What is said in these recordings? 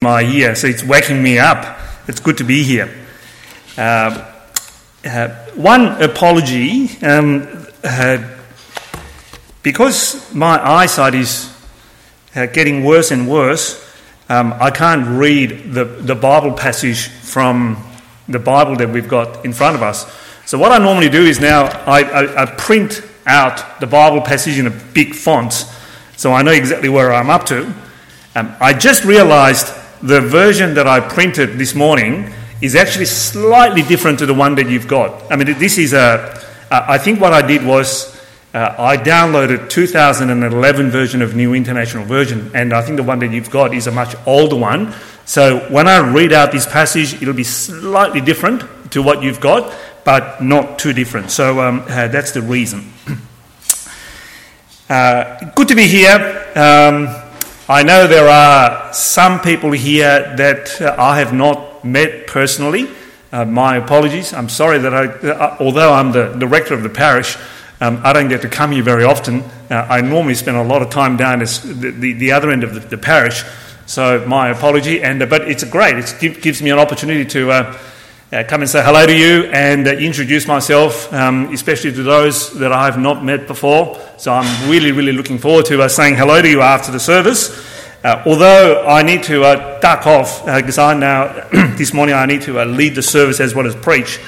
my ear, so it's waking me up. It's good to be here. Uh, uh, one apology um, uh, because my eyesight is uh, getting worse and worse, um, I can't read the, the Bible passage from the Bible that we've got in front of us. So, what I normally do is now I, I, I print out the Bible passage in a big font so I know exactly where I'm up to. Um, I just realized the version that I printed this morning is actually slightly different to the one that you've got. I mean, this is a. I think what I did was uh, I downloaded 2011 version of New International Version, and I think the one that you've got is a much older one. So when I read out this passage, it'll be slightly different to what you've got, but not too different. So um, uh, that's the reason. Uh, good to be here. Um, I know there are some people here that uh, I have not met personally. Uh, my apologies. I'm sorry that I, uh, although I'm the director of the parish, um, I don't get to come here very often. Uh, I normally spend a lot of time down at the, the, the other end of the, the, parish, so my apology. And uh, but it's great. It gives me an opportunity to uh, come and say hello to you and introduce myself, um, especially to those that I have not met before. So I'm really, really looking forward to saying hello to you after the service. Uh, although I need to uh, duck off because uh, I now this morning I need to uh, lead the service as well as preach,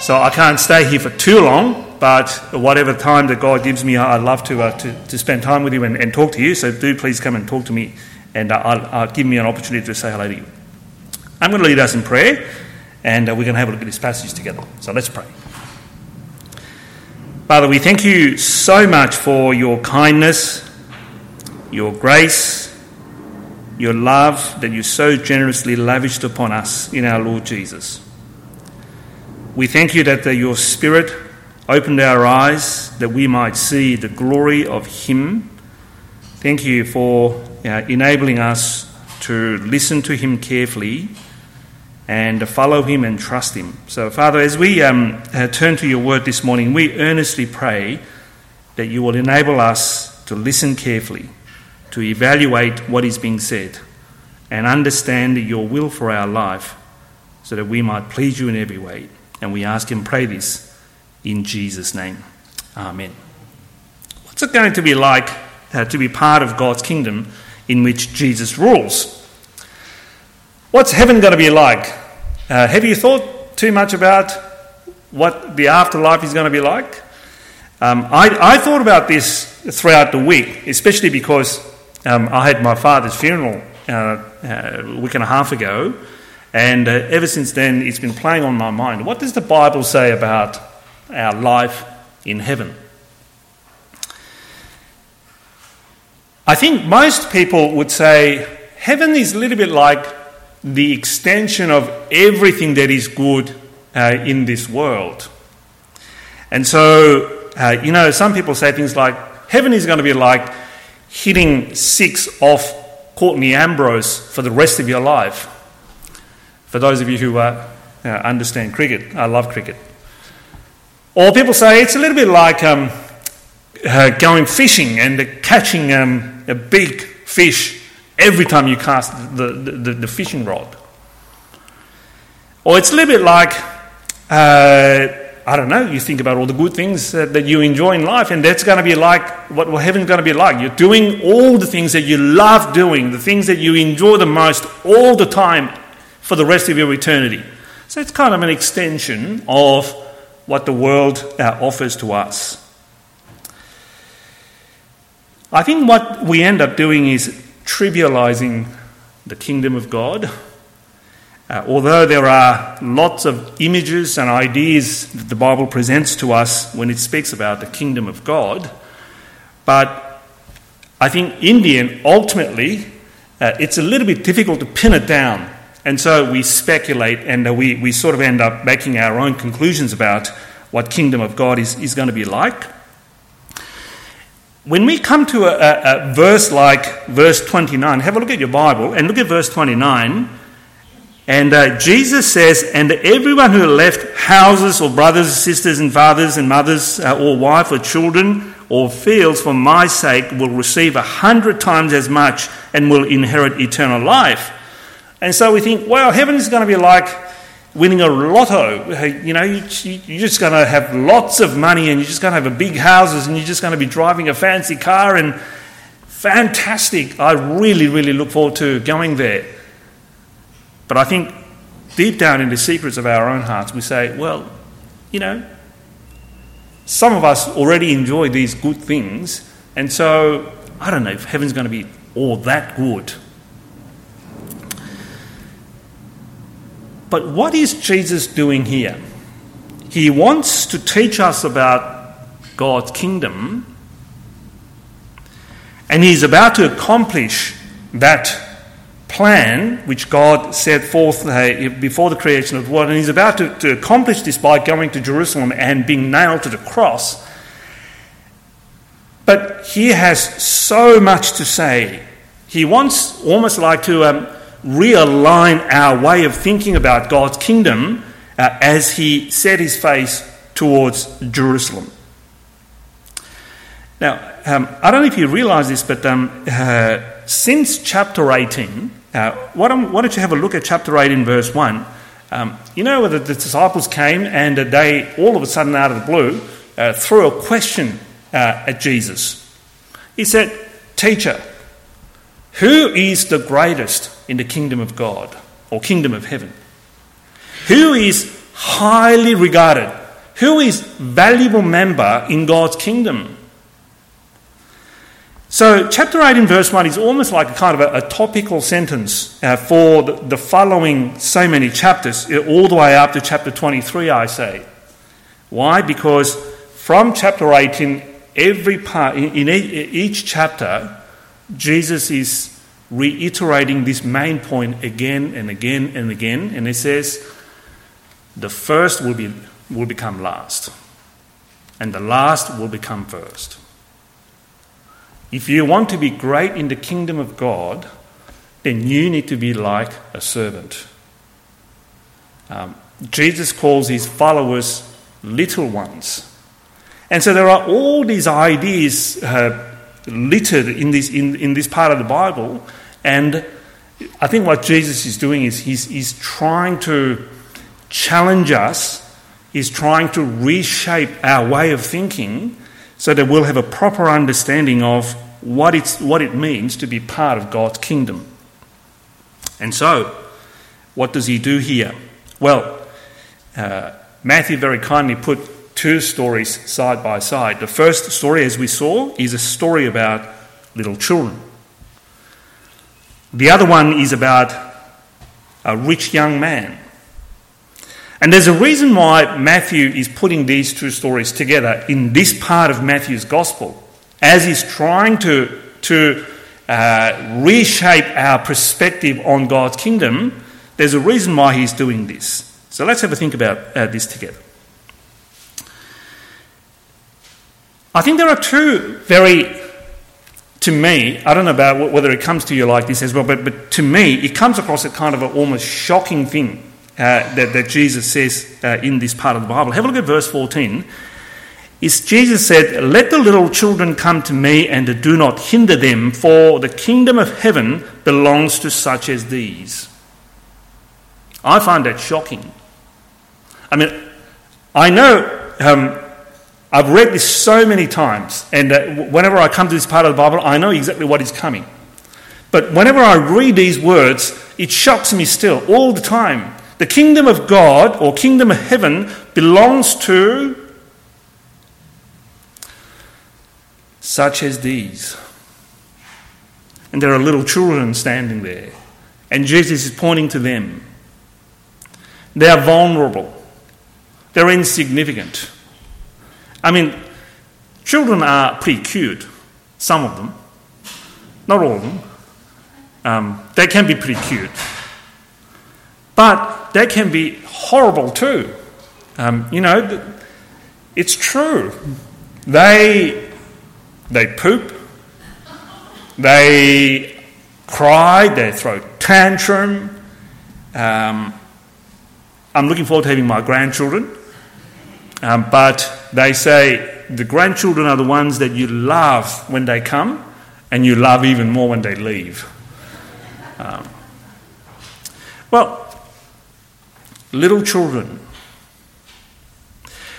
so I can't stay here for too long. But whatever time that God gives me, I'd love to uh, to, to, spend time with you and, and, talk to you. So do please come and talk to me, and uh, I'll, I'll give me an opportunity to say hello to you. I'm going to lead us in prayer, and we're going to have a look at this passage together. So let's pray. Father, we thank you so much for your kindness, your grace your love that you so generously lavished upon us in our Lord Jesus. We thank you that your Spirit opened our eyes that we might see the glory of Him. Thank you for uh, enabling us to listen to Him carefully and follow Him and trust Him. So, Father, as we um, uh, turn to your word this morning, we earnestly pray that you will enable us to listen carefully to evaluate what is being said and understand your will for our life so that we might please you in every way. And we ask and pray this in Jesus' name. Amen. What's it going to be like uh, to be part of God's kingdom in which Jesus rules? What's heaven going to be like? Uh, have you thought too much about what the afterlife is going to be like? Um, I, I, thought about this throughout the week, especially because um, I had my father's funeral uh, uh, a week and a half ago, and uh, ever since then it's been playing on my mind. What does the Bible say about our life in heaven? I think most people would say heaven is a little bit like the extension of everything that is good uh, in this world. And so, uh, you know, some people say things like heaven is going to be like hitting six off Curtly Ambrose for the rest of your life. For those of you who uh, understand cricket, I love cricket. Or people say it's a little bit like um, uh, going fishing and catching um, a big fish every time you cast the, the, the fishing rod. Or it's a little bit like uh, I don't know, you think about all the good things uh, that you enjoy in life, and that's going to be like what heaven's going to be like. You're doing all the things that you love doing, the things that you enjoy the most all the time for the rest of your eternity. So it's kind of an extension of what the world uh, offers to us. I think what we end up doing is trivializing the kingdom of God uh, although there are lots of images and ideas that the Bible presents to us when it speaks about the kingdom of God, but I think in the end, ultimately, uh, it's a little bit difficult to pin it down. And so we speculate and uh, we, we sort of end up making our own conclusions about what kingdom of God is, is going to be like. When we come to a, a, a verse like verse 29, have a look at your Bible and look at verse 29. And uh, Jesus says, And everyone who left houses or brothers, sisters, and fathers and mothers, uh, or wife or children, or fields for my sake will receive a hundred times as much and will inherit eternal life. And so we think, well, heaven is going to be like winning a lotto. You know, you, you're just going to have lots of money and you're just going to have big houses and you're just going to be driving a fancy car and fantastic. I really, really look forward to going there. But I think deep down in the secrets of our own hearts, we say, well, you know, some of us already enjoy these good things, and so I don't know if heaven's going to be all that good. But what is Jesus doing here? He wants to teach us about God's kingdom, and he's about to accomplish that plan which God set forth before the creation of the world, and he's about to, to accomplish this by going to Jerusalem and being nailed to the cross. But he has so much to say. He wants almost like to um, realign our way of thinking about God's kingdom uh, as he set his face towards Jerusalem. Now, um, I don't know if you realize this, but um, uh, since chapter 18, uh, why, don't, why, don't, you have a look at chapter 18, verse 1? Um, you know, the, the disciples came and they, all of a sudden, out of the blue, uh, threw a question uh, at Jesus. He said, Teacher, who is the greatest in the kingdom of God or kingdom of heaven? Who is highly regarded? Who is valuable member in God's kingdom? So, chapter 8 in verse 1 is almost like a kind of a, a topical sentence uh, for the, the, following so many chapters, uh, all the way up to chapter 23, I say. Why? Because from chapter 18, every part, in, in each chapter, Jesus is reiterating this main point again and again and again, and he says, the first will, be, will become last, and the last will become first. If you want to be great in the kingdom of God, then you need to be like a servant. Um, Jesus calls his followers little ones. And so there are all these ideas uh, littered in this, in, in this part of the Bible. And I think what Jesus is doing is he's, he's trying to challenge us, he's trying to reshape our way of thinking so that we'll have a proper understanding of what, it's, what it means to be part of God's kingdom. And so, what does he do here? Well, uh, Matthew very kindly put two stories side by side. The first story, as we saw, is a story about little children. The other one is about a rich young man. And there's a reason why Matthew is putting these two stories together in this part of Matthew's gospel, as he's trying to, to uh, reshape our perspective on God's kingdom. There's a reason why he's doing this. So let's have a think about uh, this together. I think there are two very, to me, I don't know about whether it comes to you like this as well, but, but to me, it comes across a kind of an almost shocking thing uh, that, that Jesus says uh, in this part of the Bible. Have a look at verse 14. Is Jesus said, Let the little children come to me and do not hinder them, for the kingdom of heaven belongs to such as these. I find that shocking. I mean, I know um, I've read this so many times, and uh, whenever I come to this part of the Bible, I know exactly what is coming. But whenever I read these words, it shocks me still, all the time. The kingdom of God or kingdom of heaven belongs to such as these. And there are little children standing there, and Jesus is pointing to them. They are vulnerable, they're insignificant. I mean, children are pretty cute, some of them, not all of them. Um, they can be pretty cute, but they can be horrible too. Um, you know, it's true. They they poop, they cry, they throw tantrum. Um, I'm looking forward to having my grandchildren. Um, but they say the grandchildren are the ones that you love when they come, and you love even more when they leave. Um, Well, little children.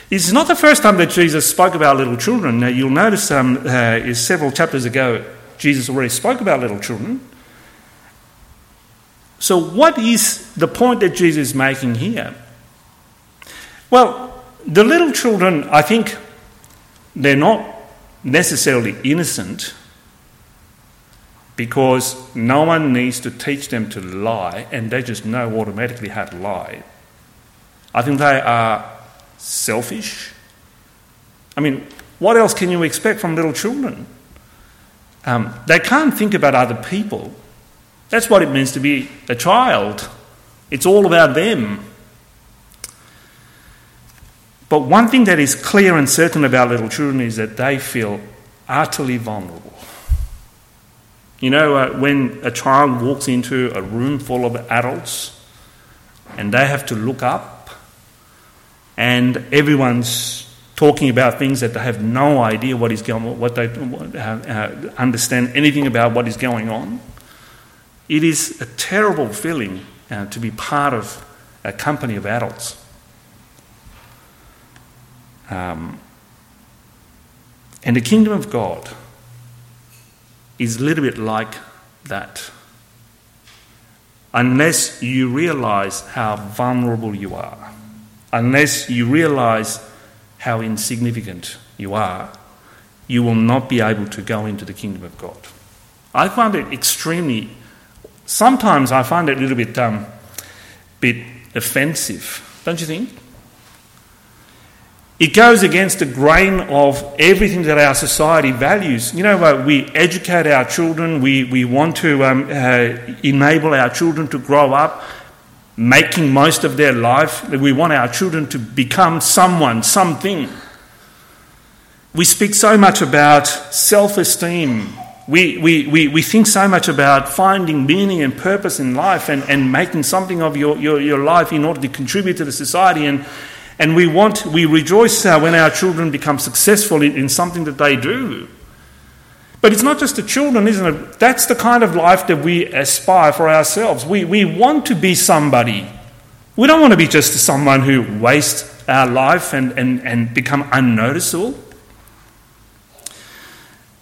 It's not the first time that Jesus spoke about little children. Now, you'll notice um, uh, several chapters ago, Jesus already spoke about little children. So, what is the point that Jesus is making here? Well, the little children, I think, they're not necessarily innocent because no one needs to teach them to lie and they just know automatically how to lie. I think they are selfish. I mean, what else can you expect from little children? Um, they can't think about other people. That's what it means to be a child. It's all about them. But one thing that is clear and certain about little children is that they feel utterly vulnerable. You know, uh, when a child walks into a room full of adults and they have to look up, and everyone's talking about things that they have no idea what is going, what they uh, understand anything about what is going on. It is a terrible feeling uh, to be part of a company of adults. Um, and the kingdom of God is a little bit like that. Unless you realize how vulnerable you are, unless you realize how insignificant you are, you will not be able to go into the kingdom of God. I find it extremely, sometimes I find it a little bit, um, bit offensive, don't you think? It goes against the grain of everything that our society values. You know, uh, we educate our children, we, we want to um, uh, enable our children to grow up making most of their life. We want our children to become someone, something. We speak so much about self esteem. We, we, we, we think so much about finding meaning and purpose in life and, and making something of your, your, your life in order to contribute to the society. And, and we want, we rejoice when our children become successful in, in something that they do. But it's not just the children, isn't it? That's the kind of life that we aspire for ourselves. We, we want to be somebody. We don't want to be just someone who wastes our life and, and, and become unnoticeable.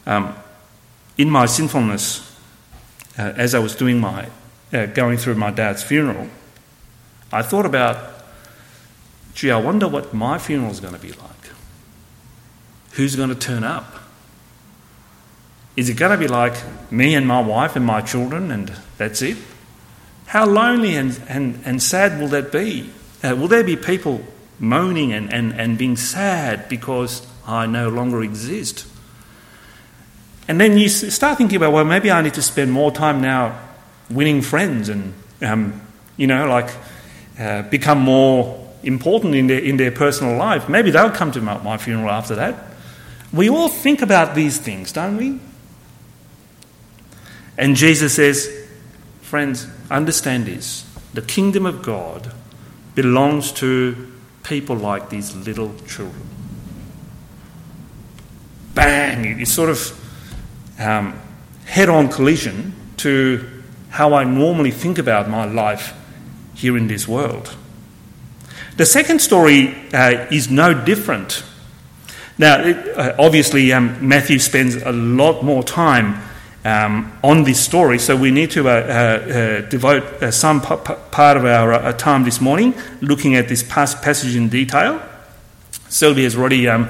Um, in my sinfulness, uh, as I was doing my, uh, going through my dad's funeral, I thought about gee, I wonder what my funeral is going to be like. Who's going to turn up? Is it going to be like me and my wife and my children and that's it? How lonely and, and, and sad will that be? Uh, will there be people moaning and, and, and being sad because I no longer exist? And then you start thinking about, well, maybe I need to spend more time now winning friends and, um, you know, like uh, become more important in their, in their personal life. Maybe they'll come to my, my funeral after that. We all think about these things, don't we? And Jesus says, Friends, understand this. The kingdom of God belongs to people like these little children. Bang! It's sort of um, head on collision to how I normally think about my life here in this world. The second story uh, is no different. Now, it, uh, obviously, um, Matthew spends a lot more time um, on this story, so we need to uh, uh, uh devote uh, some p- p- part of our time this morning looking at this pas- passage in detail. Sylvia has already um,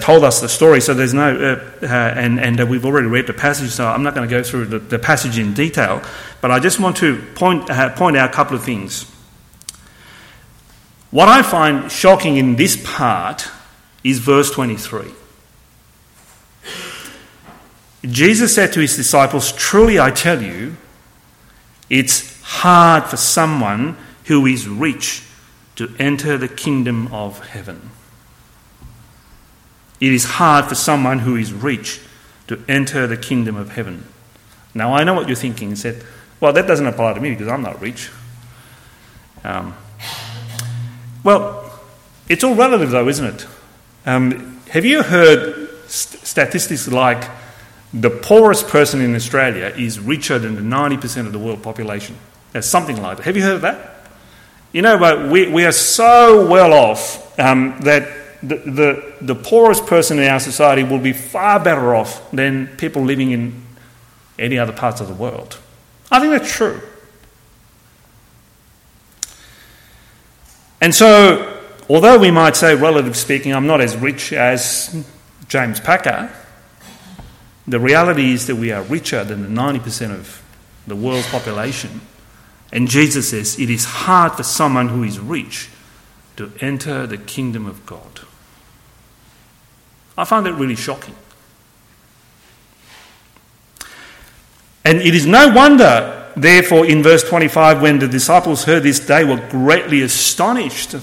told us the story, so there's no, and, and we've already read the passage, so I'm not going to go through the, the, passage in detail, but I just want to point, point out a couple of things. What I find shocking in this part is verse 23. Jesus said to his disciples, Truly I tell you, it's hard for someone who is rich to enter the kingdom of heaven. It is hard for someone who is rich to enter the kingdom of heaven. Now, I know what you're thinking. You said, well, that doesn't apply to me because I'm not rich. Um, well, it's all relative, though, isn't it? Um, have you heard st- statistics like the poorest person in Australia is richer than the 90% of the world population? Uh, something like that. Have you heard of that? You know, but we, we are so well off um, that the, the, the poorest person in our society will be far better off than people living in any other parts of the world. I think that's true. And so, although we might say, relatively speaking, I'm not as rich as James Packer, the reality is that we are richer than the 90% of the world's population. And Jesus says it is hard for someone who is rich to enter the kingdom of God. I find that really shocking. And it is no wonder, therefore, in verse 25, when the disciples heard this, they were greatly astonished.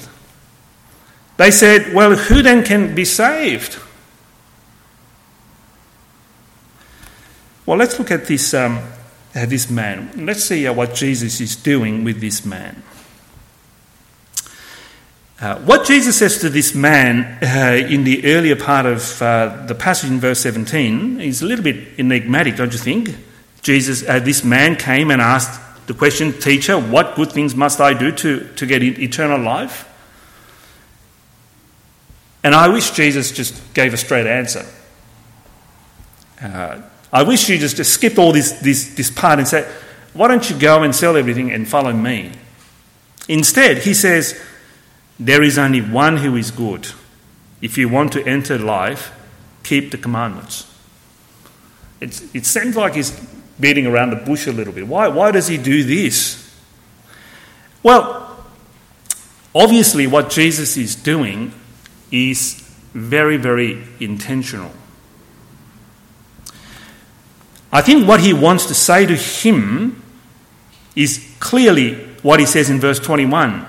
They said, Well, who then can be saved? Well, let's look at this, um, at this man. Let's see uh, what Jesus is doing with this man. Uh, what Jesus says to this man uh, in the earlier part of uh, the passage in verse 17 is a little bit enigmatic, don't you think? Jesus, uh, this man came and asked the question, Teacher, what good things must I do to, to get eternal life? And I wish Jesus just gave a straight answer. Uh, I wish Jesus just skipped all this, this, this part and said, Why don't you go and sell everything and follow me? Instead, he says, there is only one who is good. If you want to enter life, keep the commandments. It's, it seems like he's beating around the bush a little bit. Why, why does he do this? Well, obviously, what Jesus is doing is very, very intentional. I think what he wants to say to him is clearly what he says in verse 21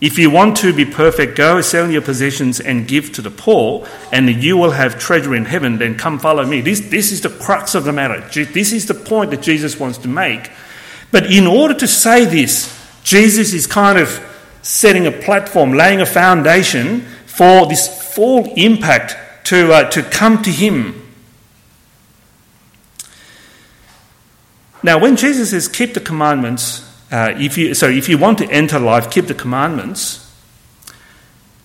if you want to be perfect, go sell your possessions and give to the poor, and you will have treasure in heaven. Then come follow me. This, this is the crux of the matter. This is the point that Jesus wants to make. But in order to say this, Jesus is kind of setting a platform, laying a foundation for this full impact to, uh, to come to him. Now, when Jesus says, keep the commandments, uh, if you, so if you want to enter life, keep the commandments.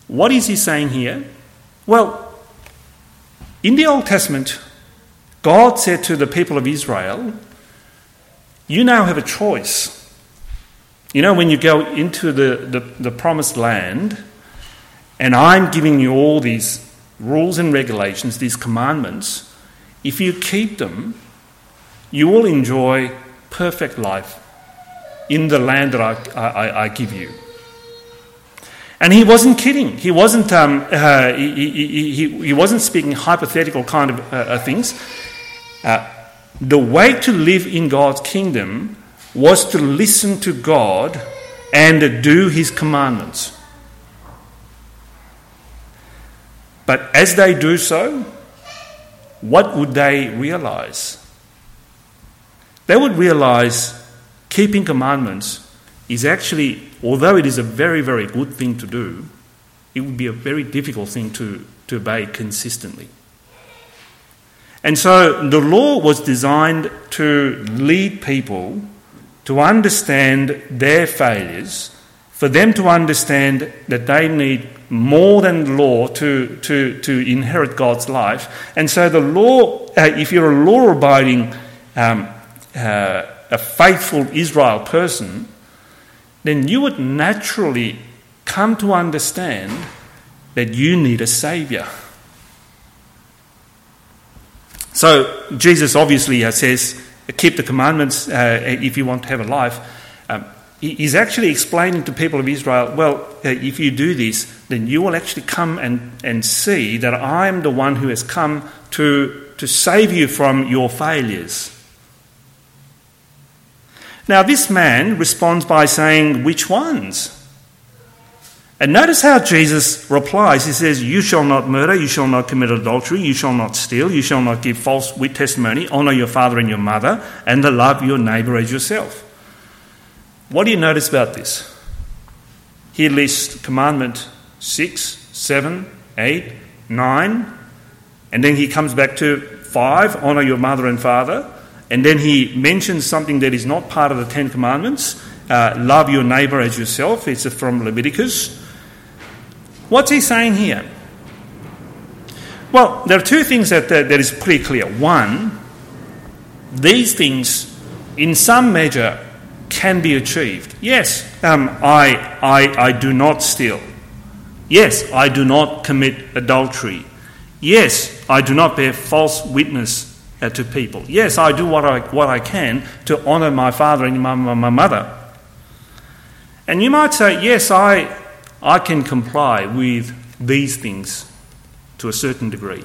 What is he saying here? Well, in the Old Testament, God said to the people of Israel, You now have a choice. You know, when you go into the, the, the promised land, and I'm giving you all these rules and regulations, these commandments, if you keep them, you will enjoy perfect life in the land that I, I, I give you. And he wasn't kidding. He wasn't, um, uh, he, he, he, he, wasn't speaking hypothetical kind of uh, uh, things. Uh, the way to live in God's kingdom was to listen to God and do his commandments. But as they do so, what would they realize? They would realize keeping commandments is actually, although it is a very, very good thing to do, it would be a very difficult thing to, to obey consistently. And so the law was designed to lead people to understand their failures, for them to understand that they need more than law to, to, to inherit God's life. And so the law, uh, if you're a law abiding um, uh, a faithful Israel person, then you would naturally come to understand that you need a Saviour. So, Jesus obviously uh, says, keep the commandments uh, if you want to have a life. Um, he's actually explaining to people of Israel, well, uh, if you do this, then you will actually come and, and see that I am the one who has come to, to save you from your failures. Now, this man responds by saying, Which ones? And notice how Jesus replies. He says, You shall not murder, you shall not commit adultery, you shall not steal, you shall not give false testimony, honour your father and your mother, and love your neighbour as yourself. What do you notice about this? He lists commandment 6, 7, 8, 9, and then he comes back to 5, honour your mother and father. And then he mentions something that is not part of the Ten Commandments uh, love your neighbour as yourself. It's from Leviticus. What's he saying here? Well, there are two things that, that, that is pretty clear. One, these things, in some measure, can be achieved. Yes, um, I, I, I do not steal. Yes, I do not commit adultery. Yes, I do not bear false witness uh, to people. Yes, I do what I, what I can to honour my father and my, my, my mother. And you might say, yes, I, I can comply with these things to a certain degree.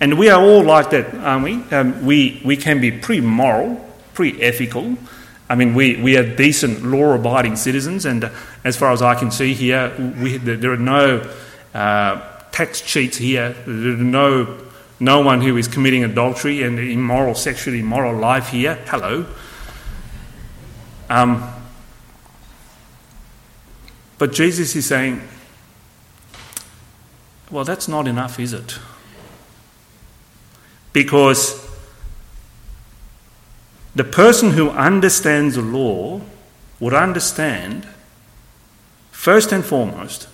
And we are all like that, aren't we? Um, we, we can be pretty moral, pretty ethical. I mean, we, we are decent, law abiding citizens, and uh, as far as I can see here, we, there are no uh, tax cheats here. No, no one who is committing adultery and immoral, sexually immoral life here. Hello. Um, but Jesus is saying, well, that's not enough, is it? Because the person who understands the law would understand, first and foremost,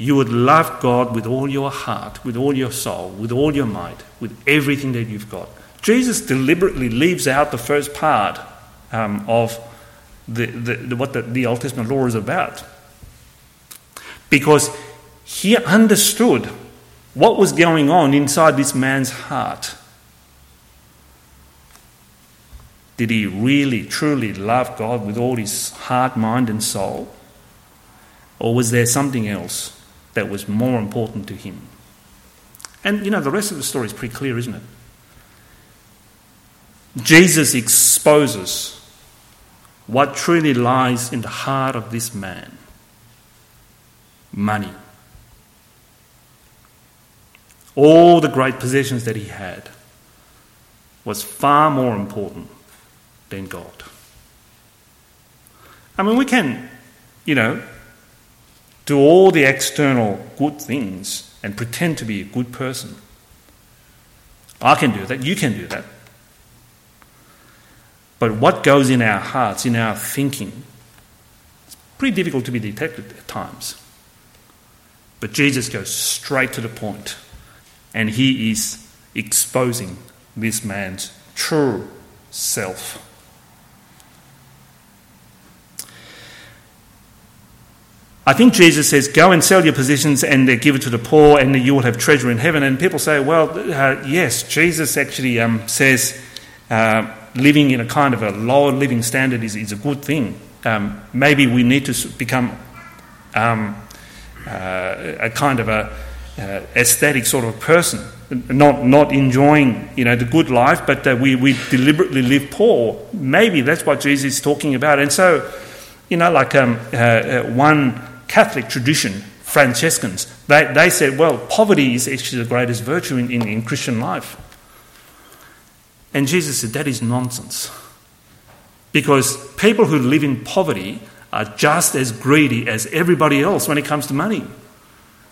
you would love God with all your heart, with all your soul, with all your might, with everything that you've got. Jesus deliberately leaves out the first part um, of the, the, the, what the, the Old Testament law is about. Because he understood what was going on inside this man's heart. Did he really, truly love God with all his heart, mind, and soul? Or was there something else that was more important to him? And you know, the rest of the story is pretty clear, isn't it? Jesus exposes what truly lies in the heart of this man money. All the great possessions that he had was far more important than God. I mean, we can, you know, do all the external good things and pretend to be a good person. I can do that. You can do that. But what goes in our hearts, in our thinking, it's pretty difficult to be detected at times. But Jesus goes straight to the point, and he is exposing this man's true self. I think Jesus says, Go and sell your possessions and give it to the poor, and you will have treasure in heaven. And people say, Well, uh, yes, Jesus actually um, says, uh, living in a kind of a lower living standard is, is a good thing. Um, maybe we need to become um, uh, a kind of a uh, ascetic sort of person, not not enjoying you know the good life, but uh, we we deliberately live poor. Maybe that's what Jesus is talking about. And so, you know, like um, uh, uh, one Catholic tradition, Franciscans, they, they said, well, poverty is actually the greatest virtue in, in, in Christian life. And Jesus said, That is nonsense. Because people who live in poverty are just as greedy as everybody else when it comes to money.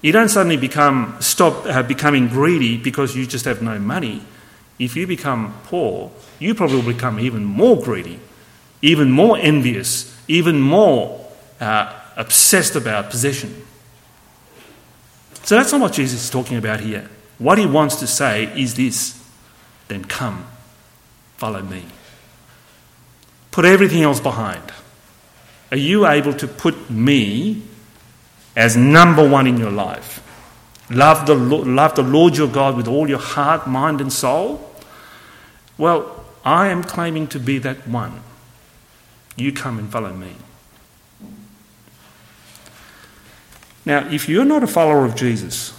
You don't suddenly become stop uh, becoming greedy because you just have no money. If you become poor, you probably become even more greedy, even more envious, even more uh, obsessed about possession. So that's not what Jesus is talking about here. What he wants to say is this then come Follow me. Put everything else behind. Are you able to put me as number one in your life? Love the, love the Lord your God with all your heart, mind, and soul? Well, I am claiming to be that one. You come and follow me. Now, if you're not a follower of Jesus,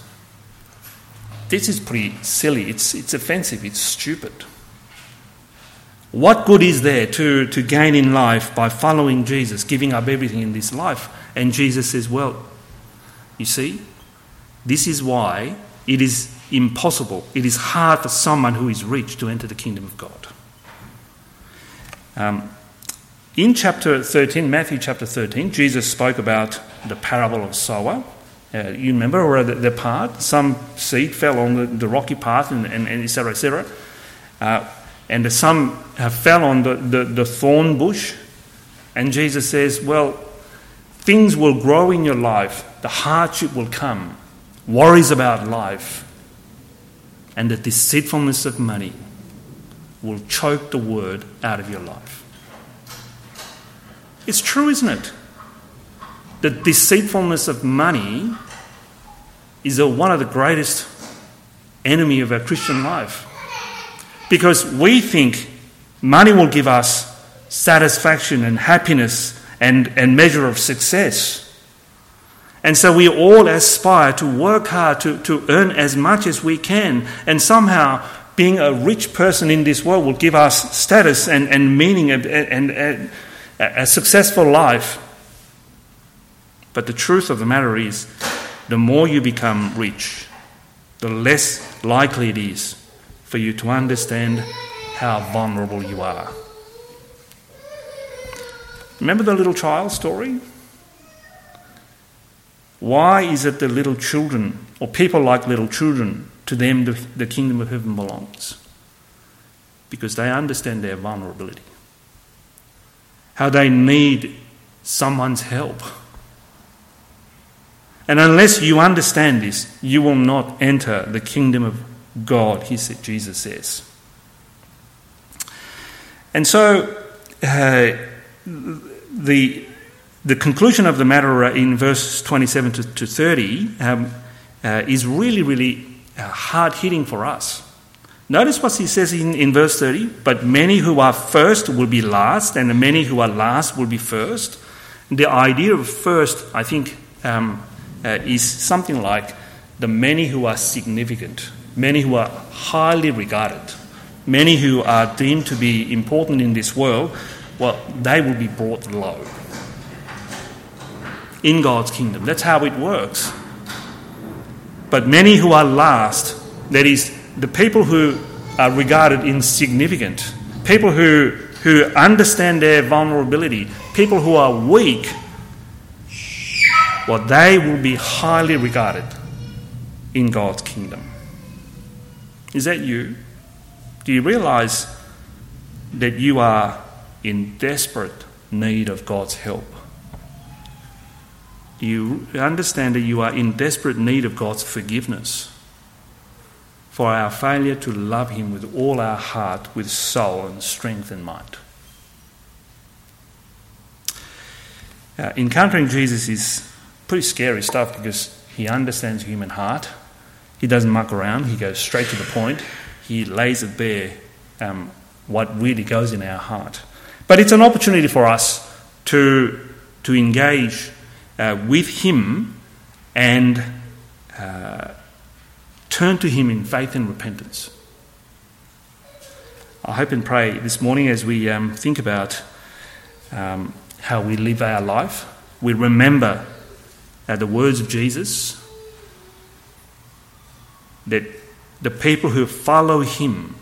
this is pretty silly. It's, it's offensive. It's stupid. What good is there to, to gain in life by following Jesus, giving up everything in this life? And Jesus says, Well, you see, this is why it is impossible, it is hard for someone who is rich to enter the kingdom of God. Um, in chapter 13, Matthew chapter 13, Jesus spoke about the parable of sower. Uh, you remember, or the, the part? Some seed fell on the, the rocky path, and, and, and et cetera, et cetera. Uh, and some fell on the, the, the thorn bush. And Jesus says, Well, things will grow in your life, the hardship will come, worries about life, and the deceitfulness of money will choke the word out of your life. It's true, isn't it? The deceitfulness of money is a, one of the greatest enemy of our Christian life. Because we think money will give us satisfaction and happiness and, and measure of success. And so we all aspire to work hard to, to earn as much as we can. And somehow being a rich person in this world will give us status and, and meaning and, and, and a successful life. But the truth of the matter is, the more you become rich, the less likely it is for you to understand how vulnerable you are. Remember the little child story? Why is it the little children, or people like little children, to them the, the kingdom of heaven belongs? Because they understand their vulnerability how they need someone's help. And unless you understand this, you will not enter the kingdom of God, he said, Jesus says. And so, uh, the, the conclusion of the matter in verse 27 to, to 30 um, uh, is really, really uh, hard hitting for us. Notice what he says in, in verse 30 But many who are first will be last, and many who are last will be first. The idea of first, I think, um, uh, is something like the many who are significant, many who are highly regarded, many who are deemed to be important in this world, well, they will be brought low in God's kingdom. That's how it works. But many who are last, that is, the people who are regarded insignificant, people who, who understand their vulnerability, people who are weak, well, they will be highly regarded in God's kingdom. Is that you? Do you realize that you are in desperate need of God's help? Do you understand that you are in desperate need of God's forgiveness? For our failure to love Him with all our heart, with soul and strength and might. Uh, encountering Jesus is pretty scary stuff because He understands human heart. He doesn't muck around, He goes straight to the point. He lays it bare um, what really goes in our heart. But it's an opportunity for us to, to engage uh, with Him and uh, Turn to Him in faith and repentance. I hope and pray this morning as we um, think about um, how we live our life, we remember uh, the words of Jesus that the people who follow Him,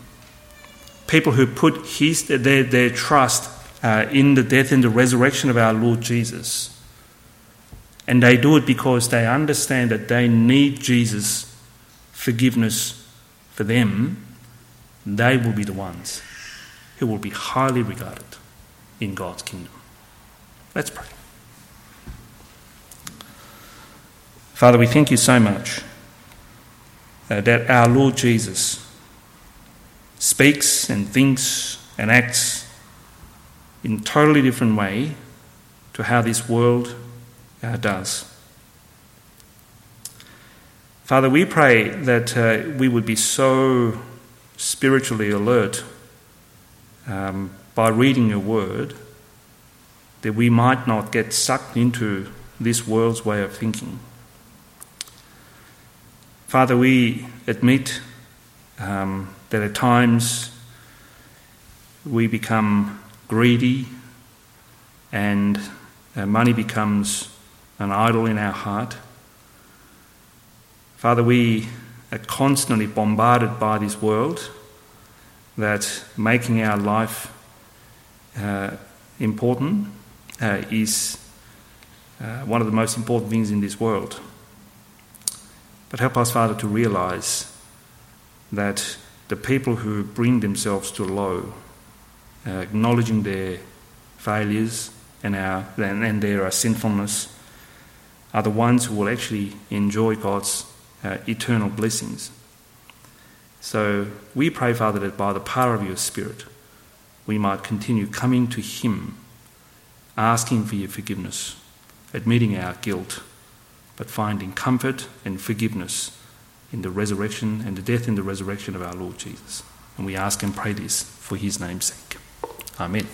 people who put his, their, their trust uh, in the death and the resurrection of our Lord Jesus, and they do it because they understand that they need Jesus forgiveness for them, they will be the ones who will be highly regarded in God's kingdom. Let's pray. Father, we thank you so much uh, that our Lord Jesus speaks and thinks and acts in a totally different way to how this world uh, does. Father, we pray that uh, we would be so spiritually alert um, by reading your word that we might not get sucked into this world's way of thinking. Father, we admit um, that at times we become greedy and uh, money becomes an idol in our heart. Father, we are constantly bombarded by this world that making our life uh, important uh, is uh, one of the most important things in this world. But help us, Father, to realize that the people who bring themselves to low, uh, acknowledging their failures and, our, and, their sinfulness, are the ones who will actually enjoy God's uh, eternal blessings. So we pray, Father, that by the power of your Spirit, we might continue coming to Him, asking for your forgiveness, admitting our guilt, but finding comfort and forgiveness in the resurrection and the death and the resurrection of our Lord Jesus. And we ask and pray this for His name's sake. Amen.